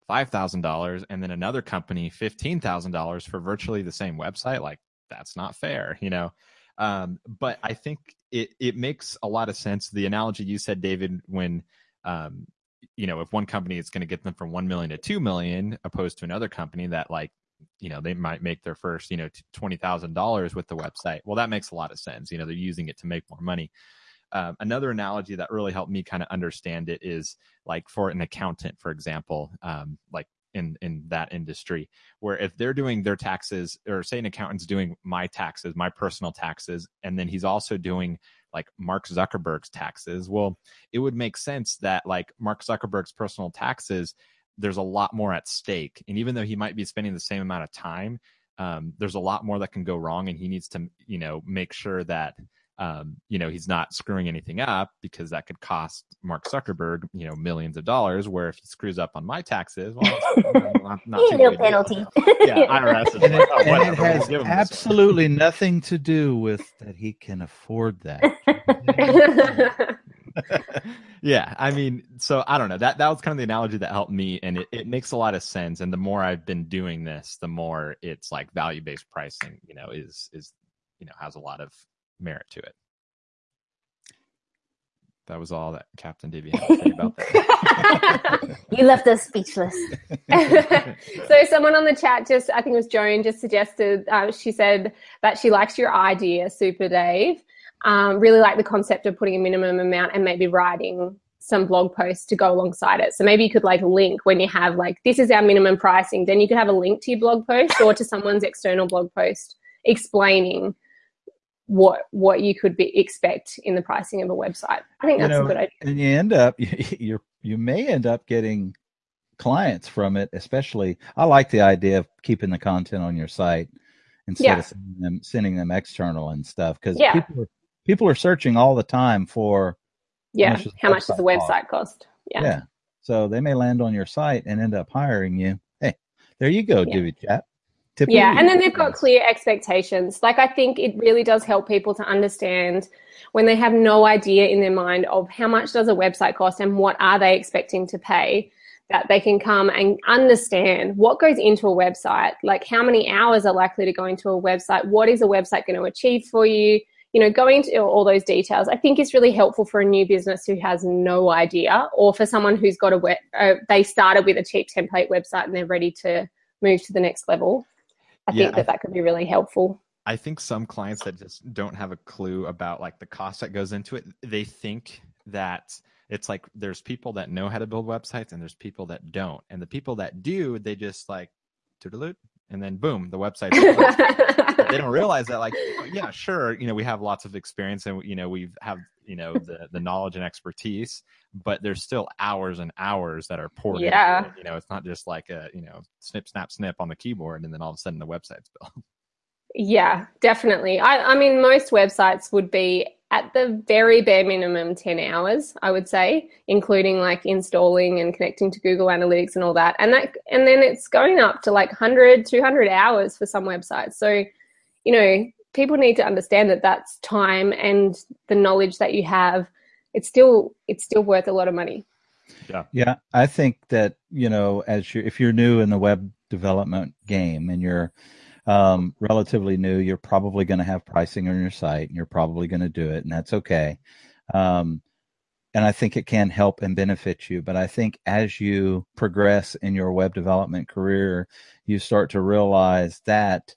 five thousand dollars, and then another company fifteen thousand dollars for virtually the same website? Like, that's not fair, you know. Um, but I think it it makes a lot of sense. The analogy you said, David, when um, you know, if one company is going to get them from one million to two million, opposed to another company that like you know they might make their first you know twenty thousand dollars with the website. Well, that makes a lot of sense. You know, they're using it to make more money. Um, another analogy that really helped me kind of understand it is like for an accountant, for example, um, like in in that industry, where if they're doing their taxes, or say an accountant's doing my taxes, my personal taxes, and then he's also doing like Mark Zuckerberg's taxes. Well, it would make sense that like Mark Zuckerberg's personal taxes there's a lot more at stake. And even though he might be spending the same amount of time, um, there's a lot more that can go wrong, and he needs to, you know, make sure that, um, you know, he's not screwing anything up because that could cost Mark Zuckerberg, you know, millions of dollars. Where if he screws up on my taxes, well, it's not, not A too little big deal. penalty. Yeah, IRS And like, it, oh, and whatever, it we'll has give him this one. absolutely nothing to do with that he can afford that. yeah i mean so i don't know that that was kind of the analogy that helped me and it, it makes a lot of sense and the more i've been doing this the more it's like value based pricing you know is is you know has a lot of merit to it. That was all that captain divi had to say about that. You left us speechless. so someone on the chat just i think it was joan just suggested uh, she said that she likes your idea super dave um, really like the concept of putting a minimum amount and maybe writing some blog posts to go alongside it so maybe you could like link when you have like this is our minimum pricing then you could have a link to your blog post or to someone's external blog post explaining what what you could be expect in the pricing of a website i think You that's know, a good idea and you end up you you may end up getting clients from it especially i like the idea of keeping the content on your site instead Yeah. of sending them sending them external and stuff because Yeah. people are people are searching all the time for yeah much the how much does the website cost? cost yeah. so they may land on your site and end up hiring you hey there you go Yeah. divi chat Tip Yeah, and then they've got clear expectations. Like, I think it really does help people to understand when they have no idea in their mind of how much does a website cost and what are they expecting to pay, that they can come and understand what goes into a website, like how many hours are likely to go into a website, what is a website going to achieve for you, you know, going into all those details, I think is really helpful for a new business who has no idea, or for someone who's got a web, uh, they started with a cheap template website and they're ready to move to the next level. I Yeah, think that that could be really helpful. I think some clients that just don't have a clue about like the cost that goes into it, they think that it's like there's people that know how to build websites and there's people that don't. And the people that do, they just like and then boom, the website. they don't realize that like oh, yeah, sure, you know, we have lots of experience and you know, we've have, you know, the the knowledge and expertise, but there's still hours and hours that are poured Yeah. You know, it's not just like a, you know, snip snap snip on the keyboard and then all of a sudden the website's built. Yeah, definitely. I, I mean, most websites would be at the very bare minimum 10 hours, I would say, including like installing and connecting to Google Analytics and all that. And that, and then it's going up to like 100, 200 hours for some websites. So, you know, people need to understand that that's time and the knowledge that you have. It's still, it's still worth a lot of money. Yeah, Yeah. I think that you know, as you if you're new in the web development game and you're um, relatively new, you're probably going to have pricing on your site, and you're probably going to do it, and that's okay. Um, and I think it can help and benefit you. But I think as you progress in your web development career, you start to realize that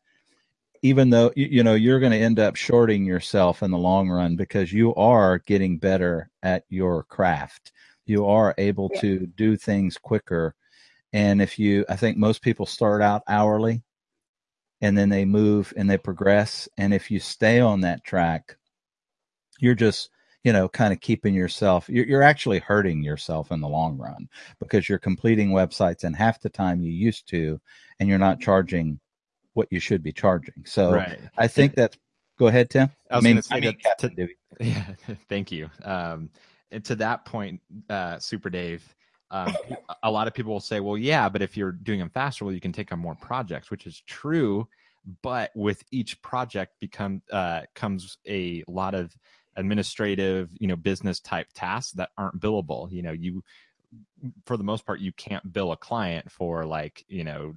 even though you, know you're going to end up shorting yourself in the long run because you are getting better at your craft you are able to do things quicker and if you i think most people start out hourly and then they move and they progress and if you stay on that track you're just you know kind of keeping yourself you're, you're actually hurting yourself in the long run because you're completing websites in half the time you used to and you're not charging what you should be charging so right. i think that's go ahead tim I was mean, gonna say I mean, to- Yeah, thank you. Um, and to that point, uh, Super Dave, um, a lot of people will say, "Well, yeah, but if you're doing them faster, well, you can take on more projects," which is true. But with each project, become uh, comes a lot of administrative, you know, business type tasks that aren't billable. You know, you for the most part, you can't bill a client for like you know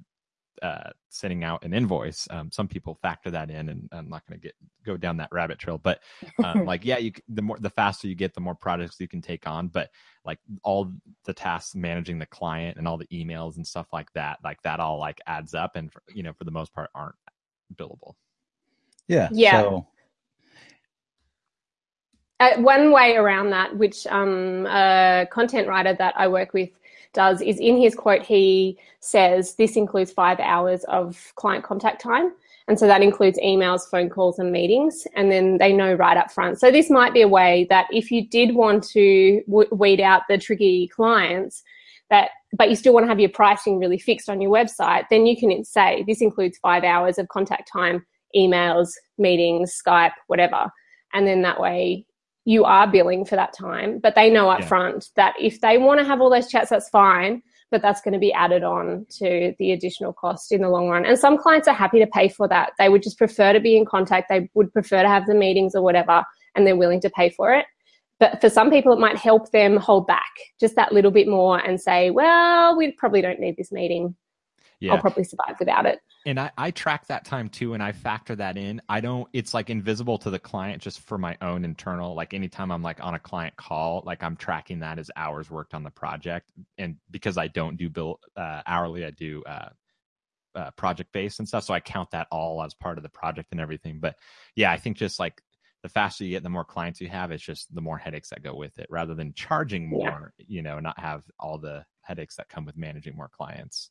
uh, sending out an invoice. Um, some people factor that in, and I'm not going to get go down that rabbit trail. But um, like, yeah, you the more the faster you get, the more projects you can take on. But like all the tasks managing the client and all the emails and stuff like that, like that all like adds up, and for, you know, for the most part, aren't billable. yeah Yeah. so Uh, one way around that, which um, a content writer that I work with does, is in his quote, he says this includes five hours of client contact time. And so that includes emails, phone calls, and meetings. And then they know right up front. So this might be a way that if you did want to weed out the tricky clients, that but you still want to have your pricing really fixed on your website, then you can say this includes five hours of contact time, emails, meetings, Skype, whatever. And then that way you are billing for that time, but they know up Yeah. front that if they want to have all those chats, that's fine, but that's going to be added on to the additional cost in the long run. And some clients are happy to pay for that. They would just prefer to be in contact. They would prefer to have the meetings or whatever, and they're willing to pay for it. But for some people, it might help them hold back just that little bit more and say, well, we probably don't need this meeting. Yeah, I'll probably survive without it. and I, I track that time too and i factor that in. I don't it's like invisible to the client just for my own internal like anytime i'm like on a client call like i'm tracking that as hours worked on the project. And because i don't do bill uh, hourly i do uh, uh, project based and stuff so i count that all as part of the project and everything. But yeah i think just like the faster you get the more clients you have it's just the more headaches that go with it rather than charging Yeah. more you know not have all the headaches that come with managing more clients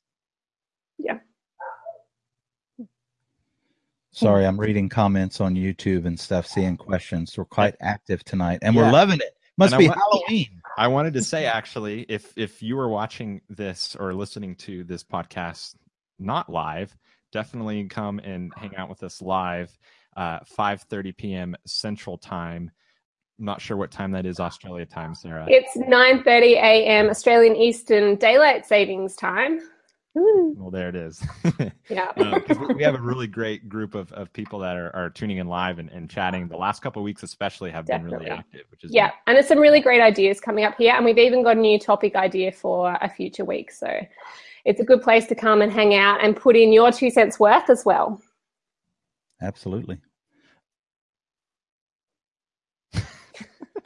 Sorry, I'm reading comments on YouTube and stuff, seeing questions. We're quite active tonight, and Yeah. we're loving it. Must And I be wa- Halloween. I wanted to say actually, if if you are watching this or listening to this podcast not live, definitely come and hang out with us live, uh, 5:30 p.m. Central Time. I'm not sure what time that is Australia time, Sarah. It's 9.30 a.m. Australian Eastern Daylight Savings Time. Woo. well, there it is. Yeah. Um, 'cause we- we have a really great group of, of people that are, are tuning in live and, and chatting. The last couple of weeks, especially, have been really active, which is Yeah, and there's some really great ideas coming up here, and we've even got a new topic idea for a future week. So it's a good place to come and hang out and put in your two cents worth as well. Absolutely.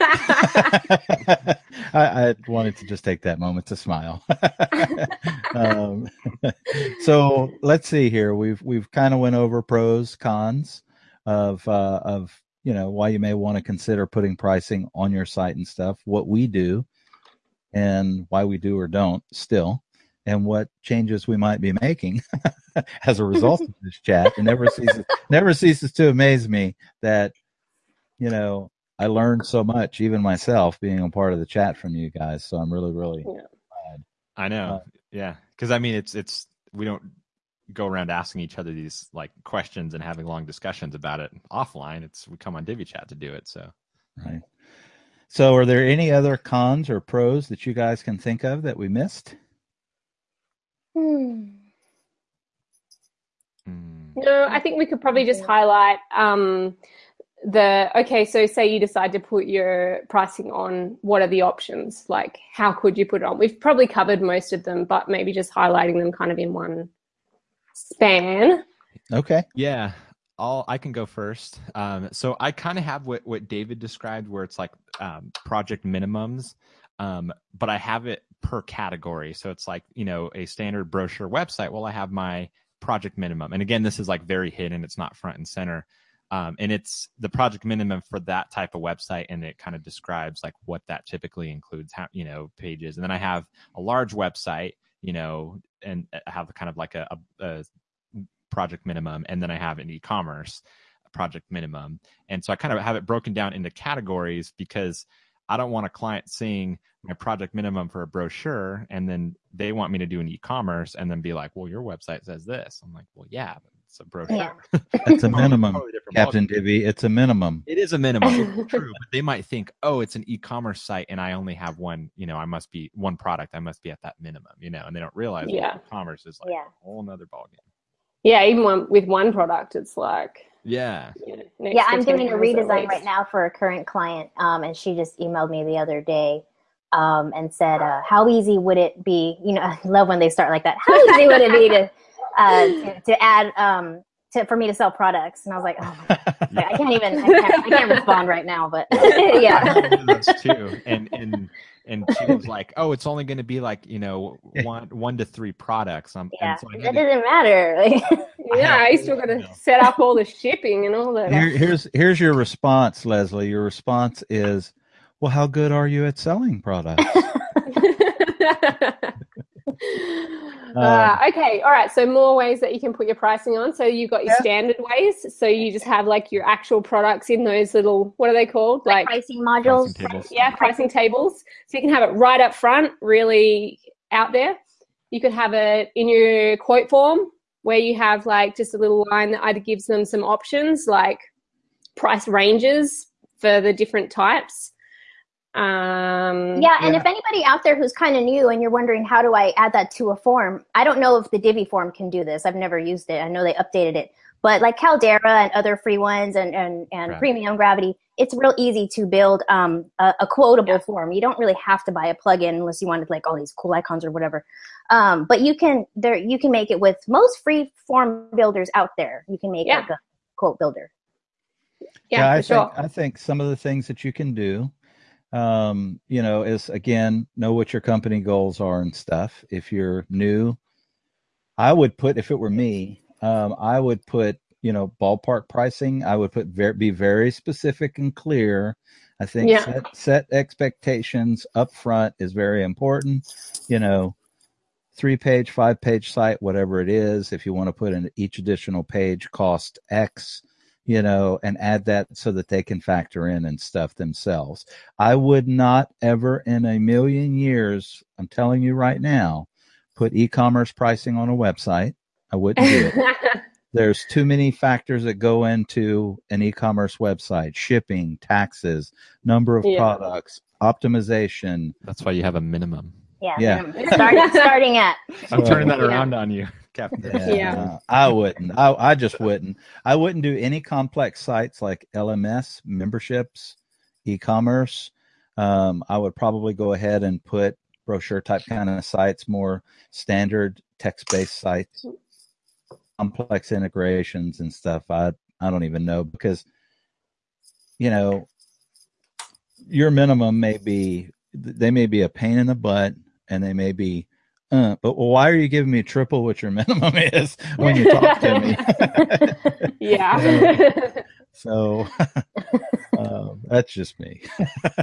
I, I wanted to just take that moment to smile. um, so let's see here. We've we've kind of went over pros, cons of uh, of you know why you may want to consider putting pricing on your site and stuff. What we do, and why we do or don't still, and what changes we might be making as a result of this chat. It never ceases never ceases to amaze me that you know I learned so much, even myself, being a part of the chat from you guys. So I'm really, really Yeah. glad. I know. Uh, yeah, because I mean, it's it's we don't go around asking each other these like questions and having long discussions about it offline. It's we come on Divi Chat to do it. So Right. So, are there any other cons or pros that you guys can think of that we missed? Hmm. mm, No, I think we could probably just highlight um, the okay. So, say you decide to put your pricing on, what are the options? Like, how could you put it on? We've probably covered most of them, but maybe just highlighting them kind of in one span. Okay. yeah, I'll I can go first. Um, so I kind of have what what David described, where it's like um, project minimums, um, but I have it per category. So it's like you know a standard brochure website. Well, I have my project minimum, and again, this is like very hidden. It's not front and center. Um, and it's the project minimum for that type of website and it kind of describes like what that typically includes how you know pages. And then i have a large website you know and I have kind of like a, a, a project minimum and then i have an e-commerce project minimum. And so i kind of have it broken down into categories because i don't want a client seeing my project minimum for a brochure and then they want me to do an e-commerce and then be like well your website says this. I'm like well yeah it's a brochure Yeah. It's a minimum, Captain ballgame. Divi. It's a minimum. It is a minimum, true, but they might think, oh, it's an e-commerce site, and I only have one. You know, I must be one product. I must be at that minimum. You know, and they don't realize that Yeah. e-commerce is like Yeah. a whole nother ballgame. Yeah, even one, with one product, it's like Yeah, you know, an Yeah, I'm doing a 10 hours at redesign right now for a current client, um, and she just emailed me the other day um, and said, uh, "How easy would it be? You know, I love when they start like that. How easy would it be to uh, to, to add um, to for me to sell products?" And I was like, "Oh, I can't even. I can't, I can't respond right now, but yeah, have those too. And and and she was like, oh, it's only going to be like you know one one to three products. Um, yeah, so I that to- doesn't matter." Like, Yeah, I I have- used to got to set up all the shipping and all that. Here, here's here's your response, Leslie. Your response is, "Well, how good are you at selling products?" uh, okay, all right. So more ways that you can put your pricing on. So you've got your Yeah. standard ways. So you just have like your actual products in those little what are they called? like Like pricing modules. Pricing tables. yeah, pricing tables. So you can have it right up front, really out there. You could have it in your quote form where you have like just a little line that either gives them some options like price ranges for the different types. Um, Yeah, and Yeah. if anybody out there who's kind of new and you're wondering how do I add that to a form, I don't know if the Divi form can do this. I've never used it. I know they updated it, but like Caldera and other free ones and and, and Right. Premium Gravity, it's real easy to build um, a, a quotable form. You don't really have to buy a plugin unless you wanted like all these cool icons or whatever. Um, but you can there you can make it with most free form builders out there. You can make Yeah. like a quote builder. yeah, I for sure. I think some of the things that you can do, um, you know, is again know what your company goals are and stuff. If you're new, I would put if it were me, um, I would put you know ballpark pricing. I would put very be very specific and clear. I think Yeah. set set expectations up front is very important. You know, three page, five page site, whatever it is. If you want to put in each additional page cost X, you know, and add that so that they can factor in and stuff themselves. I would not ever in a million years, I'm telling you right now, put e-commerce pricing on a website. I wouldn't do it. There's too many factors that go into an e-commerce website: shipping, taxes, number of Yeah. products, optimization. That's why you have a minimum. Yeah, Yeah. minimum. starting starting at I'm turning that Yeah. around on you, Captain. Yeah, Yeah. I wouldn't. I, I just wouldn't. I wouldn't do any complex sites like LMS memberships, e-commerce. Um, I would probably go ahead and put brochure type kind of sites, more standard text-based sites, complex integrations and stuff. I I don't even know because you know your minimum may be they may be a pain in the butt and they may be uh, but why are you giving me triple what your minimum is when you talk to me? yeah. so um, that's just me.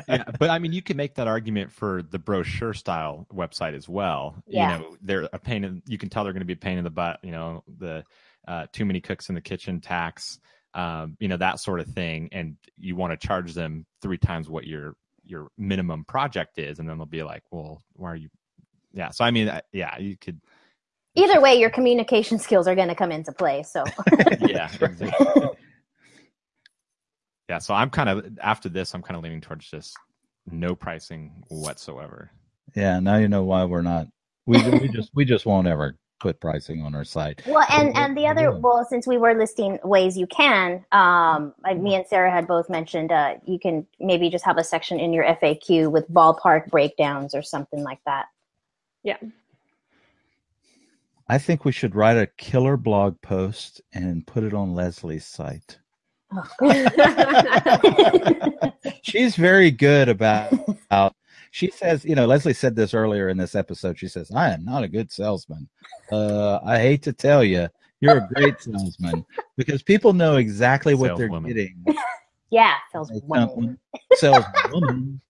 yeah, but I mean, you can make that argument for the brochure style website as well. Yeah. You know, they're a pain in. You can tell they're going to be a pain in the butt. You know, the uh, too many cooks in the kitchen tax. Um, you know that sort of thing, and you want to charge them three times what your your minimum project is, and then they'll be like, "Well, why are you?" Yeah. So I mean, yeah, you could. Either way, your communication skills are going to come into play. So yeah. Exactly. yeah. So I'm kind of after this, I'm kind of leaning towards just no pricing whatsoever. Yeah, now you know why we're not. We we just we just won't ever put pricing on our site. well, and What- and the other well, since we were listing ways you can, um, me and Sarah had both mentioned, uh, you can maybe just have a section in your FAQ with ballpark breakdowns or something like that. I think we should write a killer blog post and put it on Leslie's site. She's very good about. about she says, you know, Leslie said this earlier in this episode. She says, "I am not a good salesman. Uh, I hate to tell you, you're a great salesman because people know exactly what they're Saleswoman. getting. yeah, feels They wonderful. come, saleswoman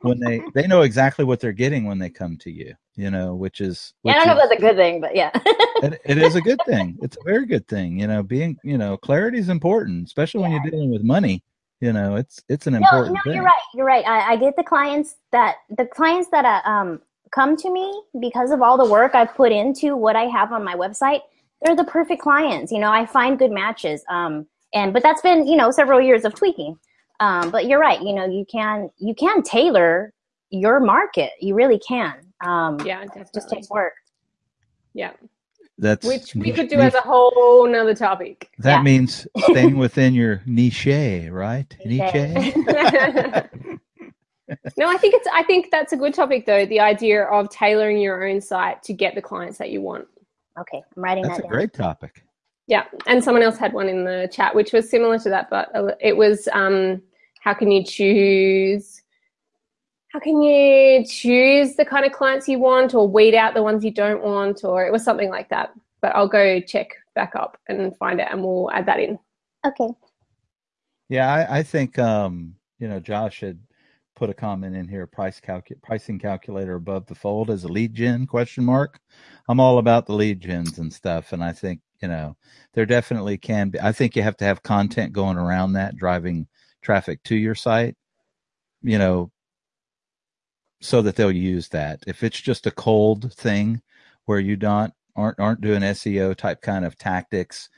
when they they know exactly what they're getting when they come to you. You know, which is Yeah, I don't know if that's a good thing, but yeah. it, it is a good thing. It's a very good thing. You know, being you know, clarity is important, especially when you're dealing with money. You know, it's it's an no, important no, thing. you're right. You're right. I, I get the clients that the clients that uh, um come to me because of all the work I've put into what I have on my website. They're the perfect clients. You know, I find good matches. Um, and but that's been you know several years of tweaking. Um, but you're right. You know, you can you can tailor your market. You really can. Um, yeah, it just takes work. Yeah. That's Which we niche- could do as a whole nother topic. That yeah. means staying within your niche, right? Niche. Niche. no, I think it's I think that's a good topic though, the idea of tailoring your own site to get the clients that you want. Okay, I'm writing That's that a down. great topic. Yeah, and someone else had one in the chat which was similar to that, but it was um, how can you choose? How can you choose the kind of clients you want, or weed out the ones you don't want, or it was something like that. But I'll go check back up and find it, and we'll add that in. Okay. Yeah, I, I think um, you know Josh had put a comment in here: price calcu- pricing calculator above the fold as a lead gen question mark. I'm all about the lead gens and stuff, and I think you know there definitely can be. I think you have to have content going around that, driving traffic to your site. You know, so that they'll use that. If it's just a cold thing where you don't aren't aren't doing SEO type kind of tactics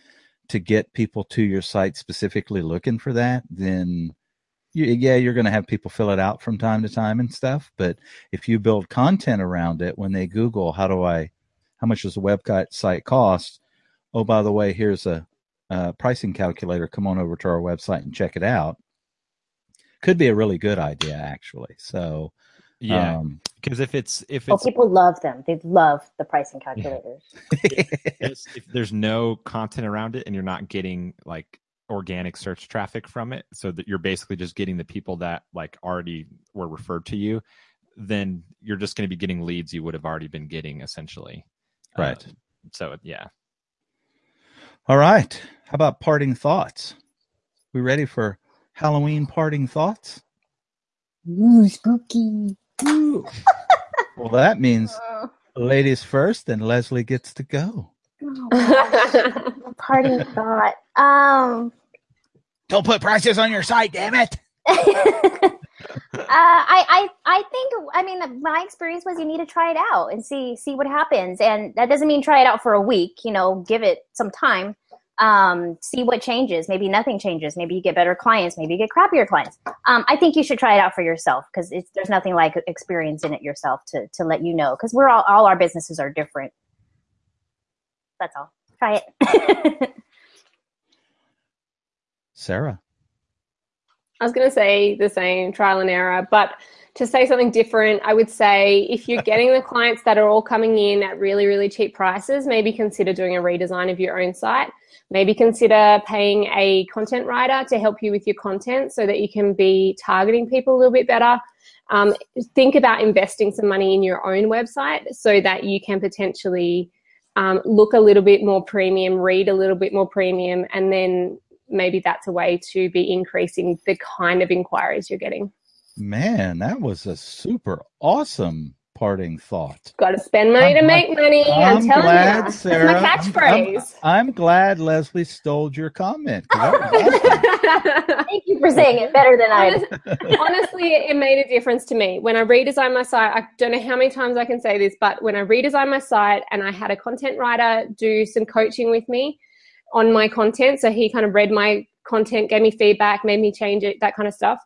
to get people to your site specifically looking for that, then you, yeah, you're going to have people fill it out from time to time and stuff. But if you build content around it, when they Google, how do I, how much does a website site cost? Oh, by the way, here's a, a pricing calculator. Come on over to our website and check it out. Could be a really good idea, actually. So, Yeah, um, because if it's if it's people love them. They love the pricing calculators. there's, if there's no content around it and you're not getting like organic search traffic from it so that you're basically just getting the people that like already were referred to you then you're just going to be getting leads you would have already been getting essentially Right. Uh, so yeah all right. How about parting thoughts? We ready for Halloween parting thoughts? Ooh, spooky. Ooh. Well, that means ladies first, and Leslie gets to go. Oh. Parting thought. Um, Don't put prices on your site, damn it. uh, I, I, I think. I mean, my experience was you need to try it out and see see what happens, and that doesn't mean try it out for a week. You know, give it some time. Um, see what changes. Maybe nothing changes. Maybe you get better clients. Maybe you get crappier clients. Um, I think you should try it out for yourself because there's nothing like experiencing it yourself to to let you know. Because we're all all our businesses are different. That's all. Try it. Sarah. I was going to say the same trial and error, but to say something different, I would say if you're getting the clients that are all coming in at really, really cheap prices, maybe consider doing a redesign of your own site. Maybe consider paying a content writer to help you with your content so that you can be targeting people a little bit better. Um, think about investing some money in your own website so that you can potentially um, look a little bit more premium, read a little bit more premium, and then maybe that's a way to be increasing the kind of inquiries you're getting. Man, that was a super awesome parting thought. Got to spend money I'm to make money. I'm, I'm telling glad, you, Sarah, my catchphrase. I'm, I'm, glad Leslie stole your comment. Thank you for saying it better than I. Did. Honestly, it made a difference to me when I redesigned my site. I don't know how many times I can say this, but when I redesigned my site and I had a content writer do some coaching with me on my content, so he kind of read my content, gave me feedback, made me change it, that kind of stuff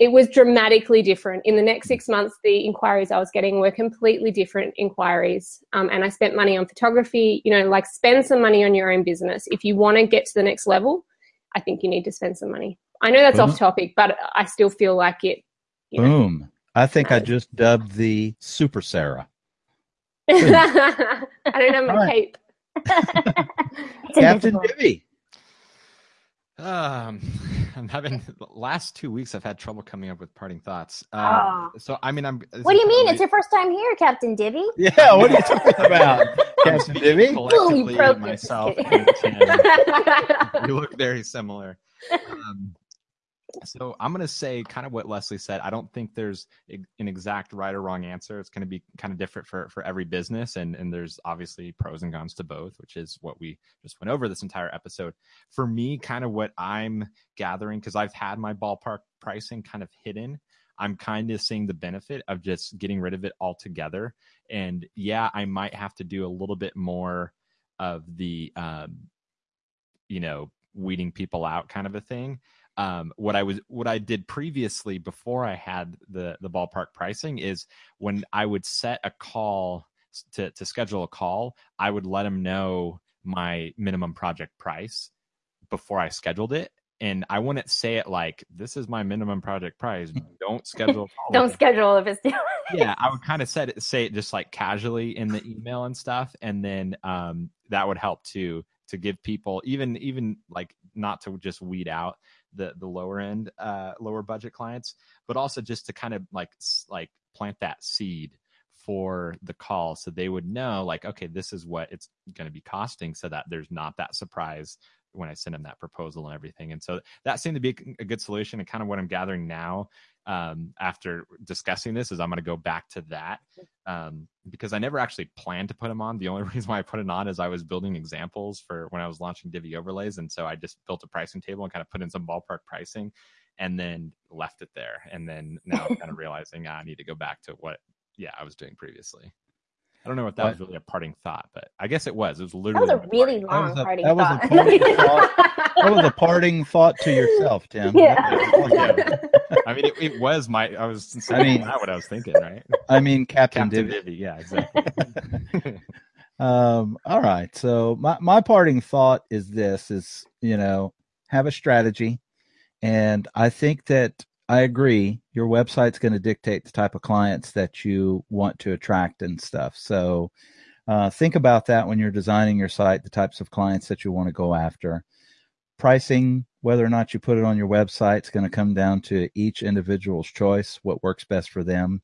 it was dramatically different. In the next six months, the inquiries I was getting were completely different inquiries. Um, and I spent money on photography, you know, like spend some money on your own business. If you want to get to the next level, I think you need to spend some money. I know that's Boom. off topic, but I still feel like it. You know, Boom. I think I just dubbed the Super Sarah. I don't have my right. cape. Captain Divi. Um, I'm having the last two weeks. I've had trouble coming up with parting thoughts. Um, oh. So I mean, I'm. What do you mean? It's your first time here, Captain Divi. Yeah. What are you talking about, Captain Divi? Collectively, myself and Tim, we look very similar. Um, so I'm going to say kind of what Leslie said. I don't think there's an exact right or wrong answer. It's going to be kind of different for, for every business. And, and there's obviously pros and cons to both, which is what we just went over this entire episode. For me, kind of what I'm gathering, because I've had my ballpark pricing kind of hidden. I'm kind of seeing the benefit of just getting rid of it altogether. And yeah, I might have to do a little bit more of the, um, you know, weeding people out kind of a thing um, what I was what I did previously before I had the the ballpark pricing is when I would set a call to to schedule a call, I would let them know my minimum project price before I scheduled it. And I wouldn't say it like this is my minimum project price. Don't schedule. Don't schedule if it's yeah. I would kind of say it, say it just like casually in the email and stuff, and then um, that would help to to give people even even like not to just weed out the the lower end uh lower budget clients but also just to kind of like like plant that seed for the call so they would know like okay this is what it's going to be costing so that there's not that surprise when I send them that proposal and everything. And so that seemed to be a good solution. And kind of what I'm gathering now um, after discussing this is I'm going to go back to that um, because I never actually planned to put them on. The only reason why I put it on is I was building examples for when I was launching Divi overlays. And so I just built a pricing table and kind of put in some ballpark pricing and then left it there. And then now I'm kind of realizing ah, I need to go back to what, yeah, I was doing previously. I don't know if that was really a parting thought, but I guess it was. It was literally that was a really long that parting that thought. Was a parting thought. That was a parting thought to yourself, Tim. Yeah. yeah. I mean, it, it, was my. I was. I mean, not what I was thinking, right? I mean, Captain, Captain Divi. Divi. Yeah, exactly. um. All right. So my my parting thought is this: is you know have a strategy, and I think that I agree. Your website's going to dictate the type of clients that you want to attract and stuff. So uh, think about that when you're designing your site, the types of clients that you want to go after. Pricing, whether or not you put it on your website, is going to come down to each individual's choice, what works best for them.